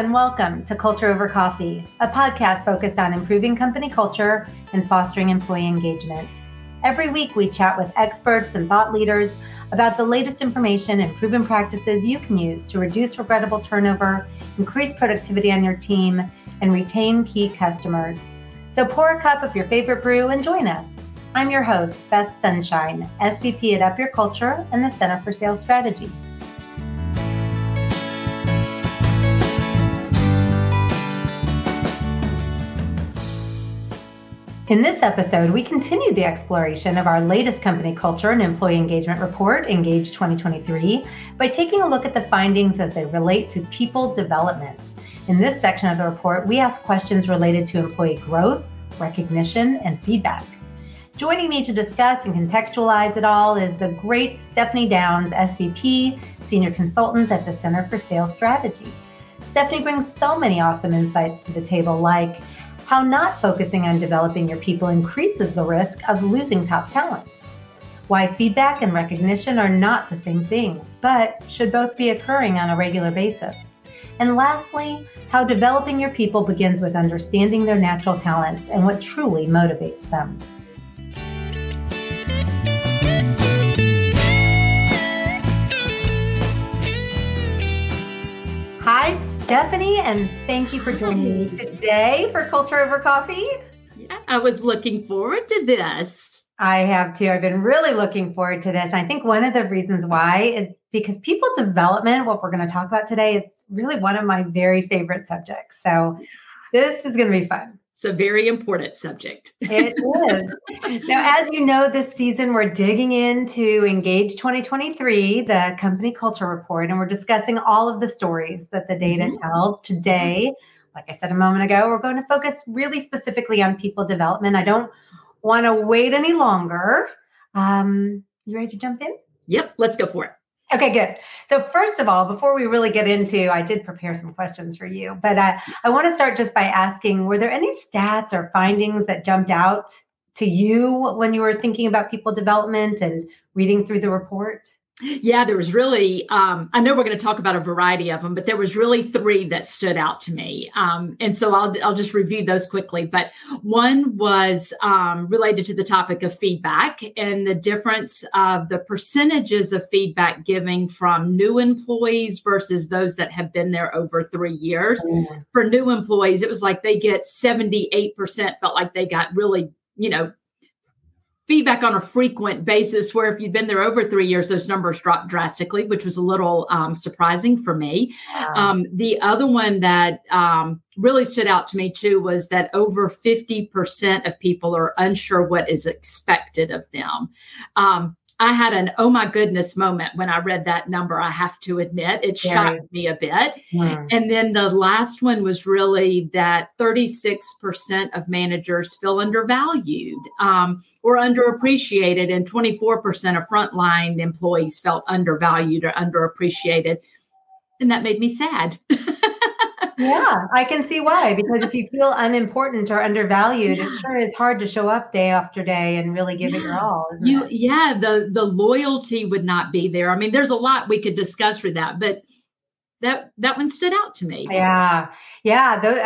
And welcome to Culture Over Coffee, a podcast focused on improving company culture and fostering employee engagement. Every week, we chat with experts and thought leaders about the latest information and proven practices you can use to reduce regrettable turnover, increase productivity on your team, and retain key customers. So pour a cup of your favorite brew and join us. I'm your host, Beth Sunshine, SVP at Up Your Culture and the Center for Sales Strategy. In this episode, we continue the exploration of our latest company culture and employee engagement report, Engage 2023, by taking a look at the findings as they relate to people development. In this section of the report, we ask questions related to employee growth, recognition, and feedback. Joining me to discuss and contextualize it all is the great Stephanie Downs, SVP, Senior Consultant at the Center for Sales Strategy. Stephanie brings so many awesome insights to the table, like how not focusing on developing your people increases the risk of losing top talent, why feedback and recognition are not the same things, but should both be occurring on a regular basis. And lastly, how developing your people begins with understanding their natural talents and what truly motivates them. Stephanie, and thank you for joining me today for Culture Over Coffee. Yeah, I was looking forward to this. I have too. I've been really looking forward to this. I think one of the reasons why is because people development, what we're going to talk about today, it's really one of my very favorite subjects. So this is going to be fun. It's a very important subject. it is. Now, as you know, this season we're digging into Engage 2023, the company culture report, and we're discussing all of the stories that the data mm-hmm. tell. Today, like I said a moment ago, we're going to focus really specifically on people development. I don't want to wait any longer. Um, you ready to jump in? Yep, let's go for it. Okay, good. So first of all, before we really get into, I did prepare some questions for you, but uh, I want to start just by asking: Were there any stats or findings that jumped out to you when you were thinking about people development and reading through the report? Yeah, there was really, um, I know we're going to talk about a variety of them, but there was really three that stood out to me. Um, and so I'll, I'll just review those quickly. But one was um, related to the topic of feedback and the difference of the percentages of feedback giving from new employees versus those that have been there over three years. Mm. For new employees, it was like they get 78% felt like they got really, you know, feedback on a frequent basis where if you'd been there over three years those numbers dropped drastically which was a little um, surprising for me wow. um, the other one that um, really stood out to me too was that over 50% of people are unsure what is expected of them um, I had an oh my goodness moment when I read that number. I have to admit, it shocked me a bit. Mm. And then the last one was really that 36% of managers feel undervalued um, or underappreciated, and 24% of frontline employees felt undervalued or underappreciated. And that made me sad. yeah, I can see why. Because if you feel unimportant or undervalued, yeah. it sure is hard to show up day after day and really give yeah. it your all. You, it? yeah, the the loyalty would not be there. I mean, there's a lot we could discuss for that, but that that one stood out to me. Yeah, yeah. Those,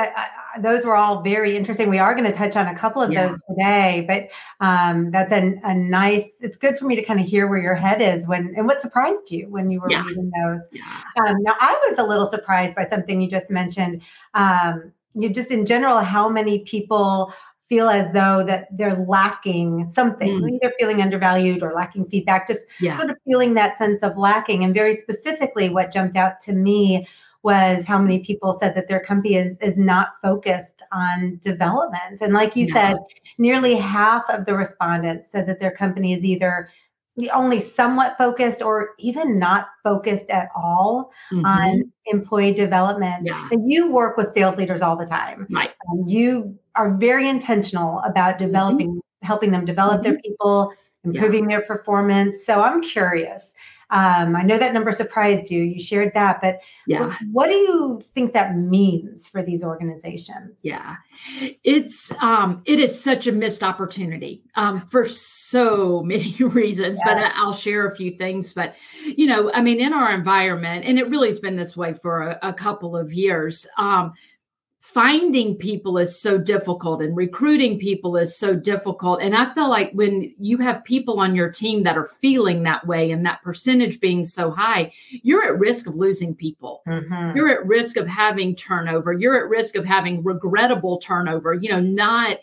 those were all very interesting. We are going to touch on a couple of yeah. those today, but um, that's a, a nice. It's good for me to kind of hear where your head is when and what surprised you when you were yeah. reading those. Yeah. Um, now, I was a little surprised by something you just mentioned. Um, you just in general, how many people feel as though that they're lacking something, mm. either feeling undervalued or lacking feedback, just yeah. sort of feeling that sense of lacking. And very specifically, what jumped out to me was how many people said that their company is, is not focused on development. And like you said, nearly half of the respondents said that their company is either only somewhat focused or even not focused at all mm-hmm. on employee development. Yeah. And you work with sales leaders all the time. Right. Um, you are very intentional about mm-hmm. developing, mm-hmm. helping them develop mm-hmm. their people, improving yeah. their performance. So I'm curious, Um, I know that number surprised you. You shared that, but yeah, what, what do you think that means for these organizations? Yeah, it's um, it is such a missed opportunity um, for so many reasons. Yeah. But I, will share a few things. But you know, I mean, in our environment, and it really has been this way for a, a couple of years. Um, finding people is so difficult and recruiting people is so difficult. And I feel like when you have people on your team that are feeling that way and that percentage being so high, you're at risk of losing people. Mm-hmm. You're at risk of having turnover. You're at risk of having regrettable turnover, you know, not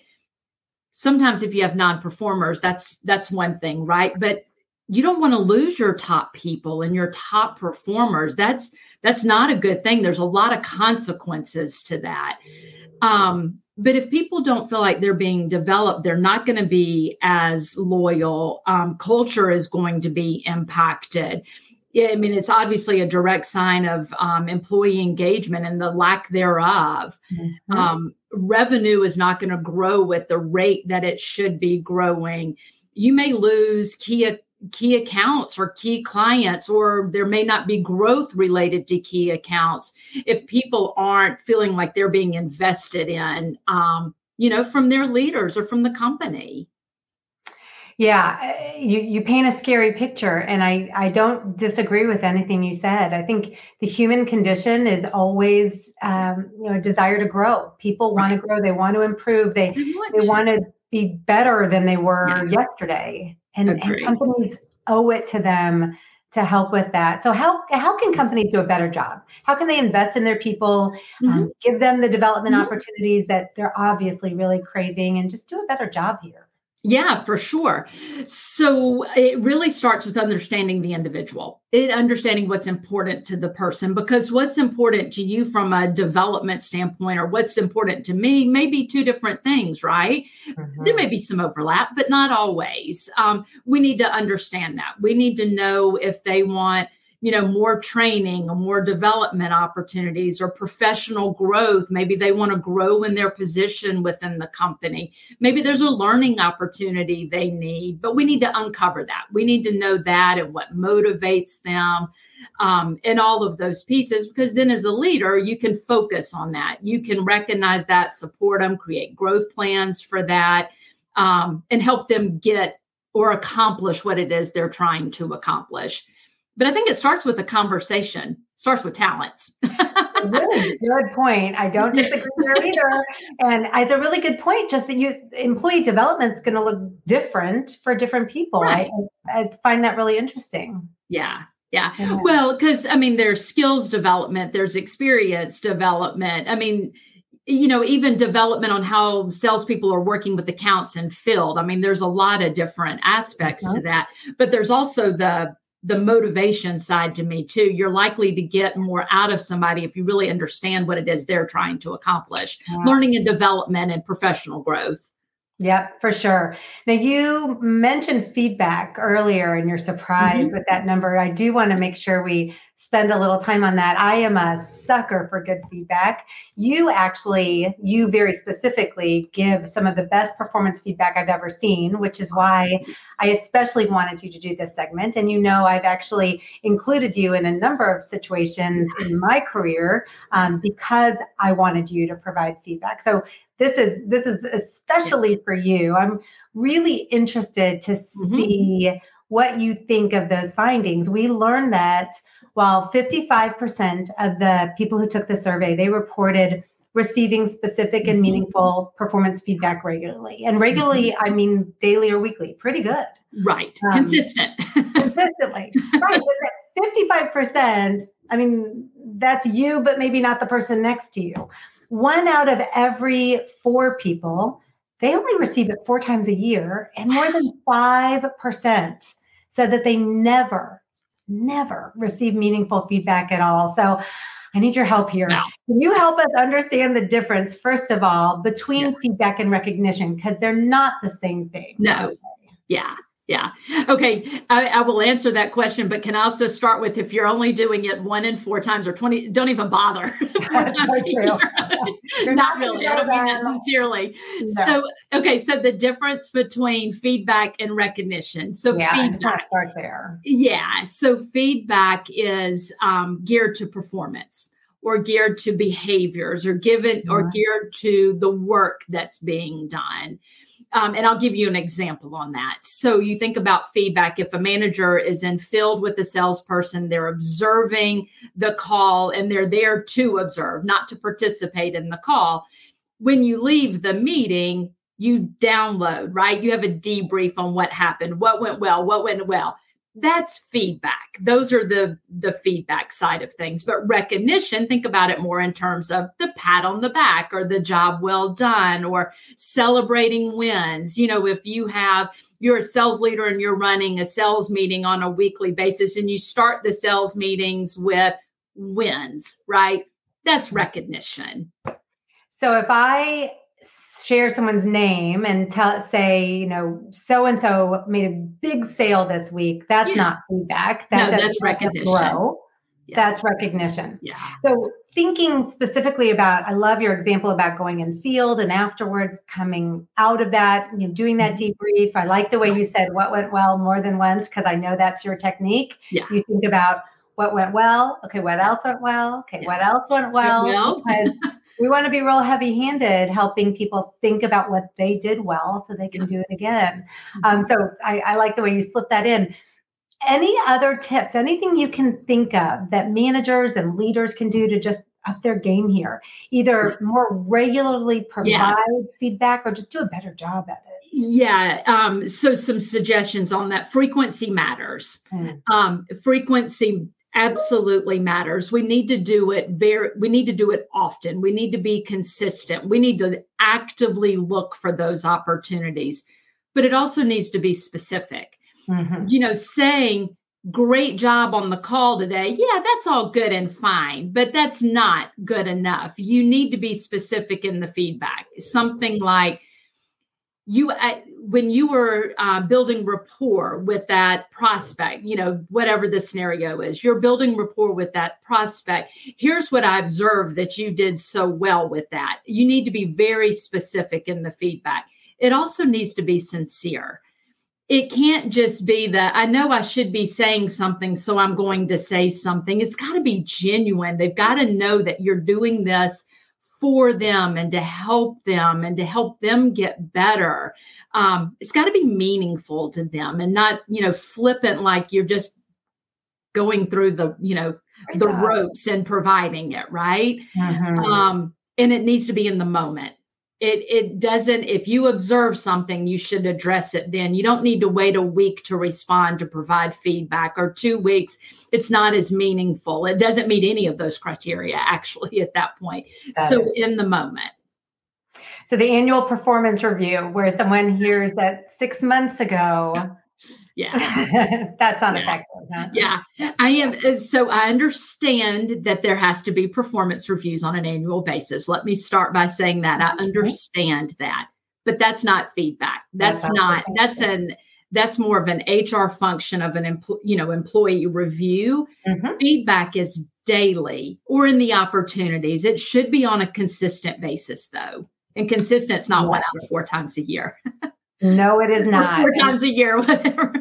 sometimes if you have non-performers, that's that's one thing, right? But you don't want to lose your top people and your top performers. That's that's not a good thing. There's a lot of consequences to that. Um, but if people don't feel like they're being developed, they're not going to be as loyal. Um, culture is going to be impacted. I mean, it's obviously a direct sign of um, employee engagement and the lack thereof. Mm-hmm. Um, revenue is not going to grow with the rate that it should be growing. You may lose key key accounts or key clients, or there may not be growth related to key accounts if people aren't feeling like they're being invested in, um, you know, from their leaders or from the company. Yeah, you, you paint a scary picture, and I, I don't disagree with anything you said. I think the human condition is always, um, you know, a desire to grow. People want to grow, they want to improve, they they want, they want to be better than they were yeah. yesterday and, and companies owe it to them to help with that. So how how can companies do a better job? How can they invest in their people, um, mm-hmm. um, give them the development mm-hmm. opportunities that they're obviously really craving, and just do a better job here? Yeah, for sure. So it really starts with understanding the individual, it understanding what's important to the person, because what's important to you from a development standpoint or what's important to me may be two different things, right? Mm-hmm. There may be some overlap, but not always. Um, we need to understand that. We need to know if they want you know more training or more development opportunities or professional growth. Maybe they want to grow in their position within the company. Maybe there's a learning opportunity they need but we need to uncover that. We need to know that and what motivates them um, and all of those pieces because then as a leader you can focus on that. You can recognize that support them create growth plans for that um, and help them get or accomplish what it is they're trying to accomplish but I think it starts with a conversation, starts with talents. really good point. I don't disagree there either. And it's a really good point, just that you employee development is going to look different for different people. Right. I, I find that really interesting. Yeah. Yeah. yeah. Well, because I mean, there's skills development, there's experience development. I mean, you know, even development on how salespeople are working with accounts and field. I mean, there's a lot of different aspects to uh-huh. that, but there's also the the motivation side to me too. You're likely to get more out of somebody if you really understand what it is they're trying to accomplish. Learning and development and professional growth. Yep, for sure. Now, you mentioned feedback earlier and you're surprised mm-hmm. with that number. I do want to make sure we spend a little time on that. I am a sucker for good feedback. You actually, you very specifically give some of the best performance feedback I've ever seen, which is why I especially wanted you to do this segment. And you know, I've actually included you in a number of situations in my career um, because I wanted you to provide feedback. So this is this is especially for you. I'm really interested to mm-hmm. see what you think of those findings. We learned that while 55% of the people who took the survey, they reported receiving specific and mm-hmm. meaningful performance feedback regularly. And regularly, mm-hmm. I mean daily or weekly, pretty good. Right. Um, Consistent. consistently. Right. 55%, I mean, that's you, but maybe not the person next to you one out of every four people, they only receive it four times a year, and more than 5% said that they never, never receive meaningful feedback at all. So I need your help here. No. Can you help us understand the difference, first of all, between yeah. feedback and recognition? Because they're not the same thing. No. Yeah. Yeah. Okay. I, I, will answer that question, but can I also start with if you're only doing it one in four times or 20, don't even bother. not, really. I don't mean that sincerely. No. So, okay. So the difference between feedback and recognition. So, yeah, feedback, start there. Yeah. So, feedback is um, geared to performance or geared to behaviors or given mm-hmm. or geared to the work that's being done. Um, and I'll give you an example on that. So you think about feedback. If a manager is in field with the salesperson, they're observing the call and they're there to observe, not to participate in the call. When you leave the meeting, you download, right? You have a debrief on what happened, what went well, what went well that's feedback. Those are the the feedback side of things. But recognition think about it more in terms of the pat on the back or the job well done or celebrating wins. You know if you have you're a sales leader and you're running a sales meeting on a weekly basis and you start the sales meetings with wins right? That's recognition. So if i share someone's name and tell say you know so and so made a big sale this week that's yeah. not feedback that's, no, that's recognition yeah. that's recognition yeah so thinking specifically about i love your example about going in field and afterwards coming out of that you know doing that mm-hmm. debrief i like the way you said what went well more than once because i know that's your technique yeah. you think about what went well okay what else went well okay yeah. what else went well, well. because we want to be real heavy handed helping people think about what they did well so they can do it again. Mm-hmm. um, so I, I like the way you slip that in. Any other tips anything you can think of that managers and leaders can do to just up their game here? Either more regularly provide yeah. feedback or just do a better job at it. Yeah um, so some suggestions on that. Frequency matters. Mm. um, frequency absolutely matters. We need to do it very we need to do it often. We need to be consistent. We need to actively look for those opportunities. But it also needs to be specific. Mm-hmm. You know, saying great job on the call today. Yeah, that's all good and fine, but that's not good enough. You need to be specific in the feedback. Something like you I, when you were uh, building rapport with that prospect, you know, whatever the scenario is, you're building rapport with that prospect. Here's what I observed that you did so well with that. You need to be very specific in the feedback. It also needs to be sincere. It can't just be that I know I should be saying something, so I'm going to say something. It's got to be genuine. They've got to know that you're doing this for them and to help them and to help them get better um, it's got to be meaningful to them and not you know flippant like you're just going through the you know the ropes and providing it right? Mm-hmm. um, and it needs to be in the moment. It it doesn't if you observe something you should address it then. You don't need to wait a week to respond to provide feedback or two weeks. It's not as meaningful. It doesn't meet any of those criteria actually at that point. That so is. in the moment so the annual performance review where someone hears that six months ago yeah. That's uneffective yeah. Huh? yeah. I am uh, so i understand that there has to be performance reviews on an annual basis. Let me start by saying that. I mm-hmm. understand that. But that's not feedback. That's, that's not that's an that's more of an hr function of an empl- you know employee review. Mm-hmm. feedback is daily or in the opportunities. It should be on a consistent basis though and consistent it's not one out of four times a year No, it is not. Four times a year, whatever.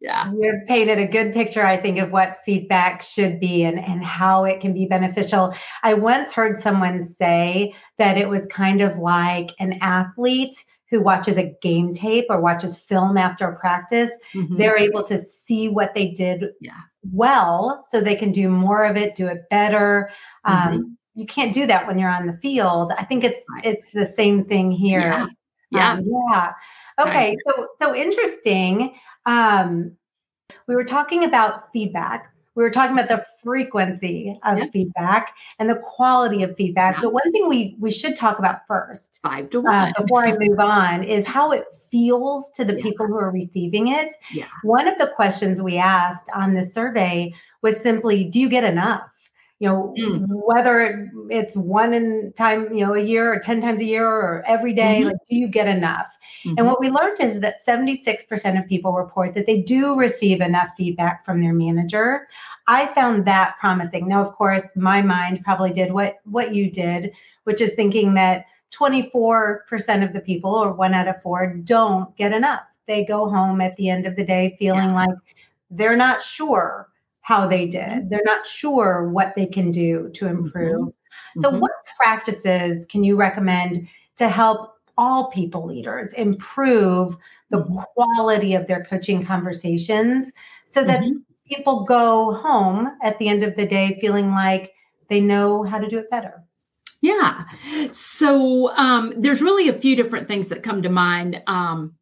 yeah. You've painted a good picture, I think, of what feedback should be and, and how it can be beneficial. I once heard someone say that it was kind of like an athlete who watches a game tape or watches film after a practice. Mm-hmm. They're able to see what they did yeah. well so they can do more of it, do it better. Mm-hmm. Um, you can't do that when you're on the field. I think it's it's the same thing here. Yeah. Yeah. Um, yeah. Okay, so so interesting. Um, we were talking about feedback. We were talking about the frequency of yep. feedback and the quality of feedback. But one thing we we should talk about first, five to uh, one, uh, before I move on, is how it feels to the yeah. people who are receiving it. Yeah. One of the questions we asked on the survey was simply, "Do you get enough?" You know mm. whether it's one in time, you know, a year or 10 times a year or every day? Mm-hmm. Like, do you get enough? Mm-hmm. And what we learned is that 76% of people report that they do receive enough feedback from their manager. I found that promising. Now, of course, my mind probably did what what you did, which is thinking that 24% of the people, or one out of four, don't get enough. They go home at the end of the day feeling yeah. like they're not sure how they did. They're not sure what they can do to mm-hmm. improve. Mm-hmm. So, mm-hmm. what practices can you recommend to help all people leaders improve the mm-hmm. quality of their coaching conversations so that mm-hmm. people go home at the end of the day feeling like they know how to do it better? Yeah. So um, there's really a few different things that come to mind. Um,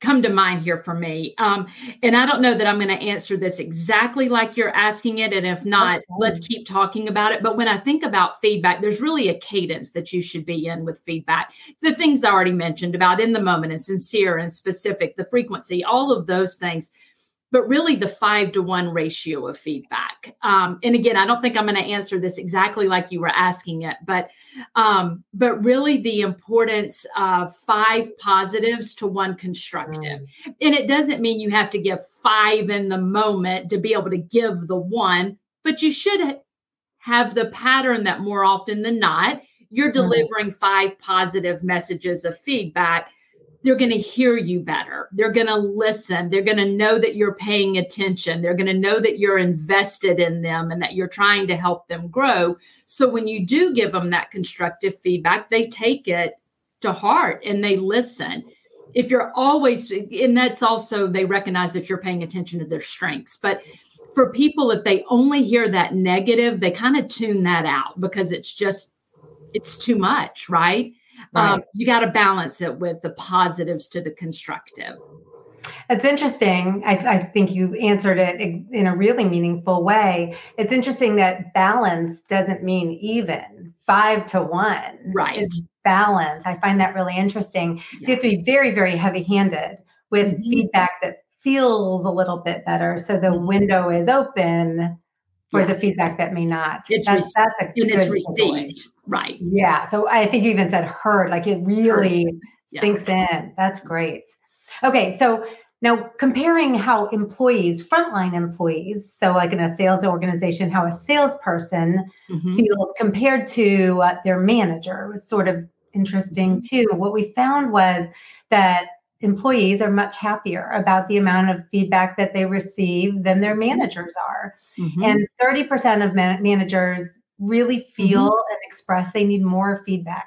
come to mind here for me. Um, and I don't know that I'm going to answer this exactly like you're asking it. And if not, okay. let's keep talking about it. But when I think about feedback, there's really a cadence that you should be in with feedback. The things I already mentioned about in the moment and sincere and specific, the frequency, all of those things but really the five to one ratio of feedback. Um, and again, I don't think I'm going to answer this exactly like you were asking it, but um, but really the importance of five positives to one constructive. Mm. And it doesn't mean you have to give five in the moment to be able to give the one, but you should have the pattern that more often than not, you're mm-hmm. delivering mm. five positive messages of feedback they're going to hear you better. They're going to listen. They're going to know that you're paying attention. They're going to know that you're invested in them and that you're trying to help them grow. So when you do give them that constructive feedback, they take it to heart and they listen. If you're always, and that's also, they recognize that you're paying attention to their strengths. But for people, if they only hear that negative, they kind of tune that out because it's just, it's too much, right? Right. Um, you got to balance it with the positives to the constructive. It's interesting. I, I, think you answered it in a really meaningful way. It's interesting that balance doesn't mean even five to one. Right. It's balance. I find that really interesting. Yeah. So you have to be very, very heavy handed with mm-hmm. feedback that feels a little bit better. So the mm-hmm. window is open for yeah. the feedback that may not. It's that's, that's a and good it's received. Right. Yeah. So I think you even said heard, like it really yeah. sinks in. That's great. Okay. So now comparing how employees, frontline employees, so like in a sales organization, how a salesperson mm-hmm. feels compared to uh, their manager was sort of interesting mm-hmm. too. What we found was that employees are much happier about the amount of feedback that they receive than their managers are. Mm-hmm. And 30% of man- managers really feel mm-hmm. and express they need more feedback.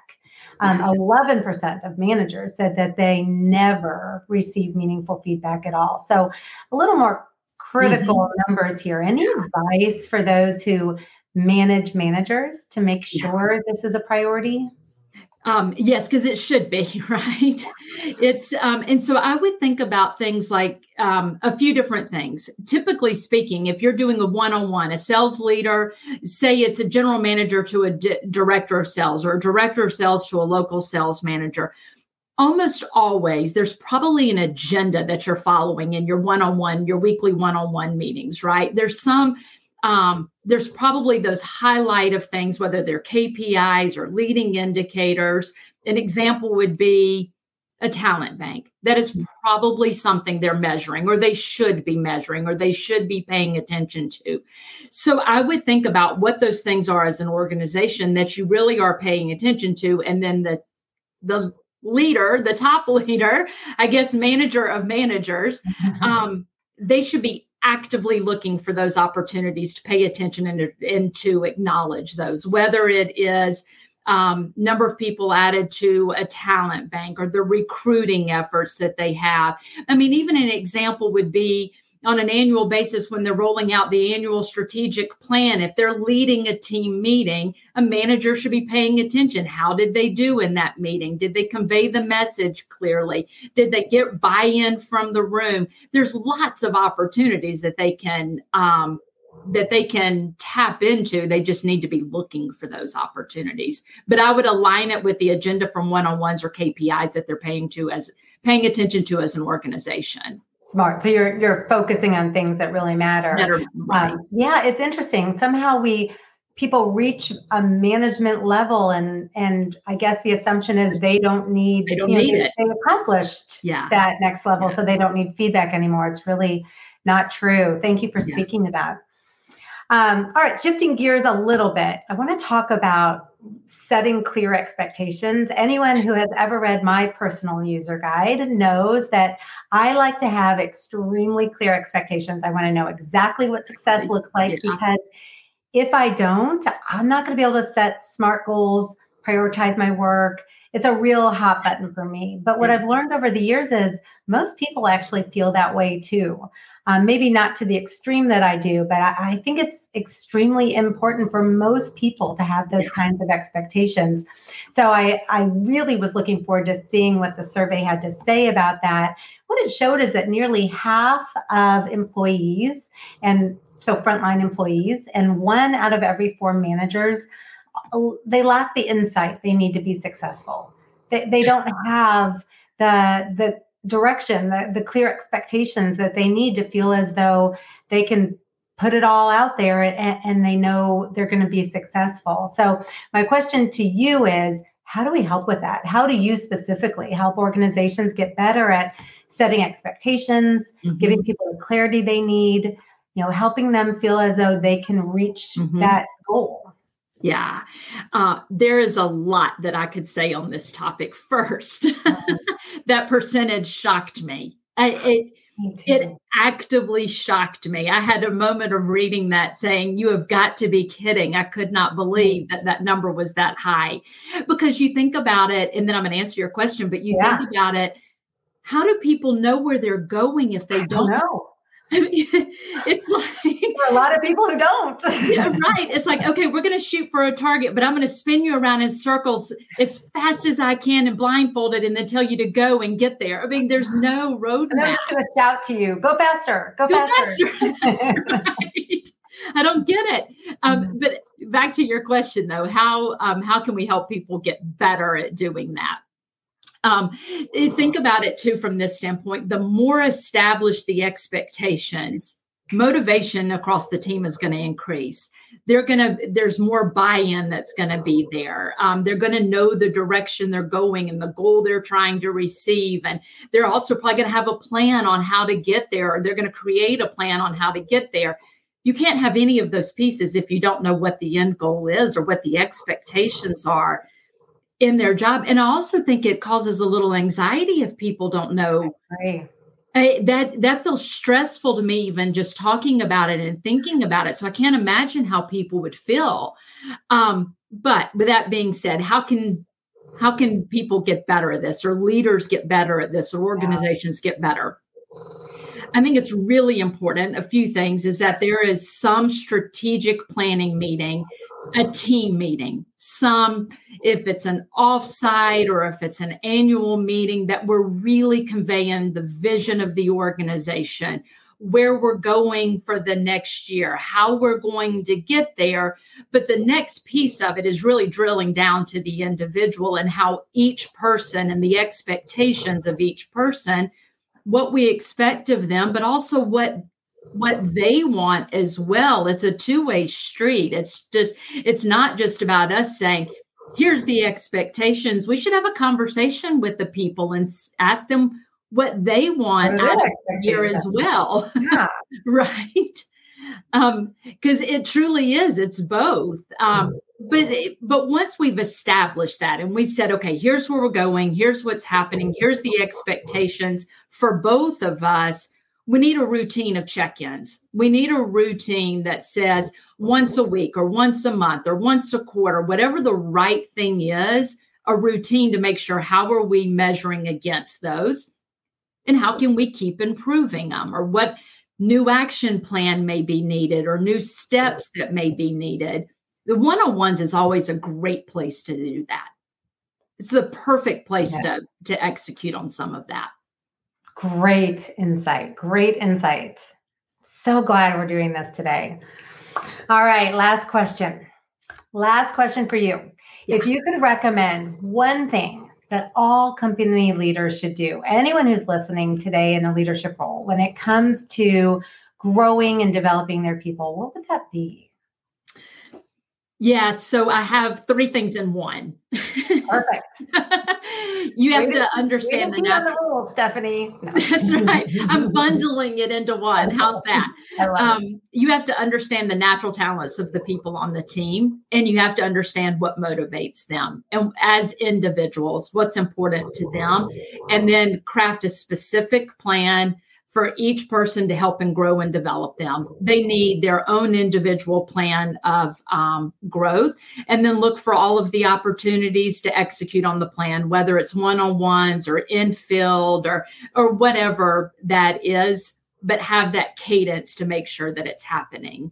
Um, 11% of managers said that they never receive meaningful feedback at all. So, a little more critical mm-hmm. numbers here. Any advice for those who manage managers to make sure this is a priority? Um, yes, because it should be, right? It's um, and so I would think about things like um, a few different things. Typically speaking, if you're doing a one-on-one, a sales leader, say it's a general manager to a di- director of sales or a director of sales to a local sales manager, almost always there's probably an agenda that you're following in your one-on-one, your weekly one-on-one meetings, right? There's some um, there's probably those highlight of things, whether they're KPIs or leading indicators. An example would be a talent bank. That is probably something they're measuring, or they should be measuring, or they should be paying attention to. So I would think about what those things are as an organization that you really are paying attention to, and then the the leader, the top leader, I guess manager of managers, um, they should be actively looking for those opportunities to pay attention and, and to acknowledge those, whether it is um, number of people added to a talent bank or the recruiting efforts that they have. I mean, even an example would be on an annual basis when they're rolling out the annual strategic plan. If they're leading a team meeting, a manager should be paying attention. How did they do in that meeting? Did they convey the message clearly? Did they get buy in from the room? There's lots of opportunities that they can. Um, that they can tap into they just need to be looking for those opportunities but i would align it with the agenda from one-on-ones or kpis that they're paying to as paying attention to as an organization Smart. So you're you're focusing on things that really matter. matter um, yeah, it's interesting. Somehow we people reach a management level and and i guess the assumption is they don't need they don't need know, it they accomplished yeah. that next level yeah. so they don't need feedback anymore it's really not true thank you for speaking yeah. to that um, all right shifting gears a little bit i want to talk about setting clear expectations anyone who has ever read my personal user guide knows that i like to have extremely clear expectations i want to know exactly what success looks like because if I don't, I'm not going to be able to set smart goals, prioritize my work. It's a real hot button for me. But what I've learned over the years is most people actually feel that way too. Um, maybe not to the extreme that I do, but I, I, think it's extremely important for most people to have those kinds of expectations. So I, I really was looking forward to seeing what the survey had to say about that. What it showed is that nearly half of employees, and so frontline employees, and one out of every four managers, uh, they lack the insight they need to be successful. They, they don't have the the direction, the, the clear expectations that they need to feel as though they can put it all out there and, and they know they're going to be successful. So my question to you is how do we help with that? How do you specifically help organizations get better at setting expectations, mm-hmm. giving people the clarity they need, you know helping them feel as though they can reach mm-hmm. that goal yeah uh, there is a lot that i could say on this topic 1st mm-hmm. that percentage shocked me I, it it actively shocked me. I had a moment of reading that saying, You have got to be kidding. I could not believe that that number was that high. Because you think about it, and then I'm going to answer your question, but you yeah. think about it. How do people know where they're going if they don't, it's like for a lot of people who don't. yeah, right. It's like, okay, we're going to shoot for a target, but I'm going to spin you around in circles as fast as I can and blindfolded and then tell you to go and get there. I mean, there's no road and I'm just going to shout to you, go faster, go, go faster. faster. right. I don't get it. Um, mm-hmm. But back to your question, though, how um, how can we help people get better at doing that? Um, think about it too from this standpoint. The more established the expectations, motivation across the team is going to increase. They're going to there's more buy-in that's going to be there. Um, they're going to know the direction they're going and the goal they're trying to receive, and they're also probably going to have a plan on how to get there. Or they're going to create a plan on how to get there. You can't have any of those pieces if you don't know what the end goal is or what the expectations are in their job. And I also think it causes a little anxiety if people don't know. Right. I, that that feels stressful to me even just talking about it and thinking about it so i can't imagine how people would feel um, but with that being said how can how can people get better at this or leaders get better at this or organizations get better i think it's really important a few things is that there is some strategic planning meeting a team meeting, some if it's an offsite or if it's an annual meeting that we're really conveying the vision of the organization, where we're going for the next year, how we're going to get there. But the next piece of it is really drilling down to the individual and how each person and the expectations of each person, what we expect of them, but also what what they want as well. It's a two-way street. It's just it's not just about us saying, here's the expectations. We should have a conversation with the people and ask them what they want out of here as well. Yeah. right. Um, because it truly is, it's both. Um, but but once we've established that and we said, okay, here's where we're going, here's what's happening, here's the expectations for both of us we need a routine of check-ins. We need a routine that says once a week or once a month or once a quarter, whatever the right thing is, a routine to make sure how are we measuring against those and how can we keep improving them or what new action plan may be needed or new steps that may be needed. The one-on-ones is always a great place to do that. It's the perfect place yeah. to to execute on some of that. Great insight. Great insight. So glad we're doing this today. All right, last question. Last question for you. Yeah. If you could recommend one thing that all company leaders should do, anyone who's listening today in a leadership role, when it comes to growing and developing their people, what would that be? Yes. So I have three things in one. Perfect. you have to understand the natural rules, Stephanie. No. That's right. I'm bundling it into one. How's that? Um, you have to understand the natural talents of the people on the team, and you have to understand what motivates them, and as individuals, what's important to them, and then craft a specific plan for each person to help and grow and develop them. They need their own individual plan of um, growth and then look for all of the opportunities to execute on the plan, whether it's one on ones or in field or, or whatever that is, but have that cadence to make sure that it's happening.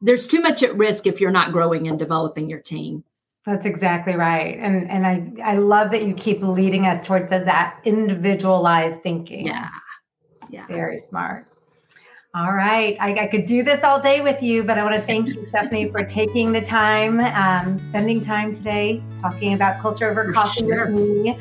There's too much at risk if you're not growing and developing your team. That's exactly right. And and I I love that you keep leading us towards that individualized thinking. Yeah. Yeah. Very smart. All right. I, I, could do this all day with you, but I want to thank you, Stephanie, for taking the time, um, spending time today talking about culture over coffee sure. with me.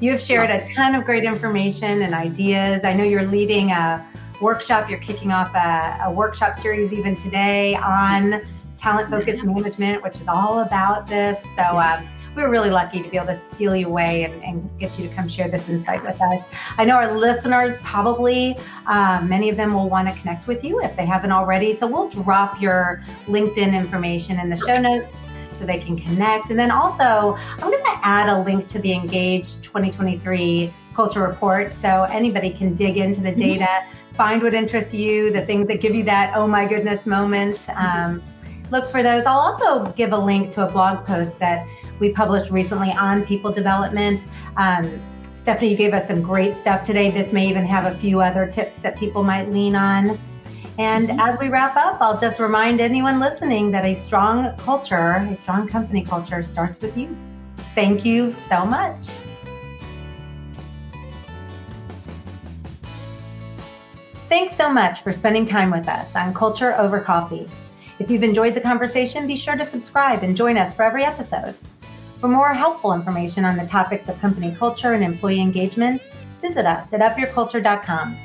You have shared a ton of great information and ideas. I know you're leading a workshop, you're kicking off a, a workshop series even today on talent focused management, which is all about this. So, um, we were really lucky to be able to steal you away and, and get you to come share this insight with us. I know our listeners probably, um, many of them will want to connect with you if they haven't already. So we'll drop your LinkedIn information in the show notes so they can connect. And then also, I'm going to add a link to the Engage 2023 culture report so anybody can dig into the mm-hmm. data, find what interests you, the things that give you that oh my goodness moment. Um, look for those. I'll also give a link to a blog post that we published recently on people development. Um, Stephanie, you gave us some great stuff today. This may even have a few other tips that people might lean on. And mm-hmm. as we wrap up, I'll just remind anyone listening that a strong culture, a strong company culture starts with you. Thank you so much. Thanks so much for spending time with us on Culture Over Coffee. If you've enjoyed the conversation, be sure to subscribe and join us for every episode. For more helpful information on the topics of company culture and employee engagement, visit us at upyourculture.com.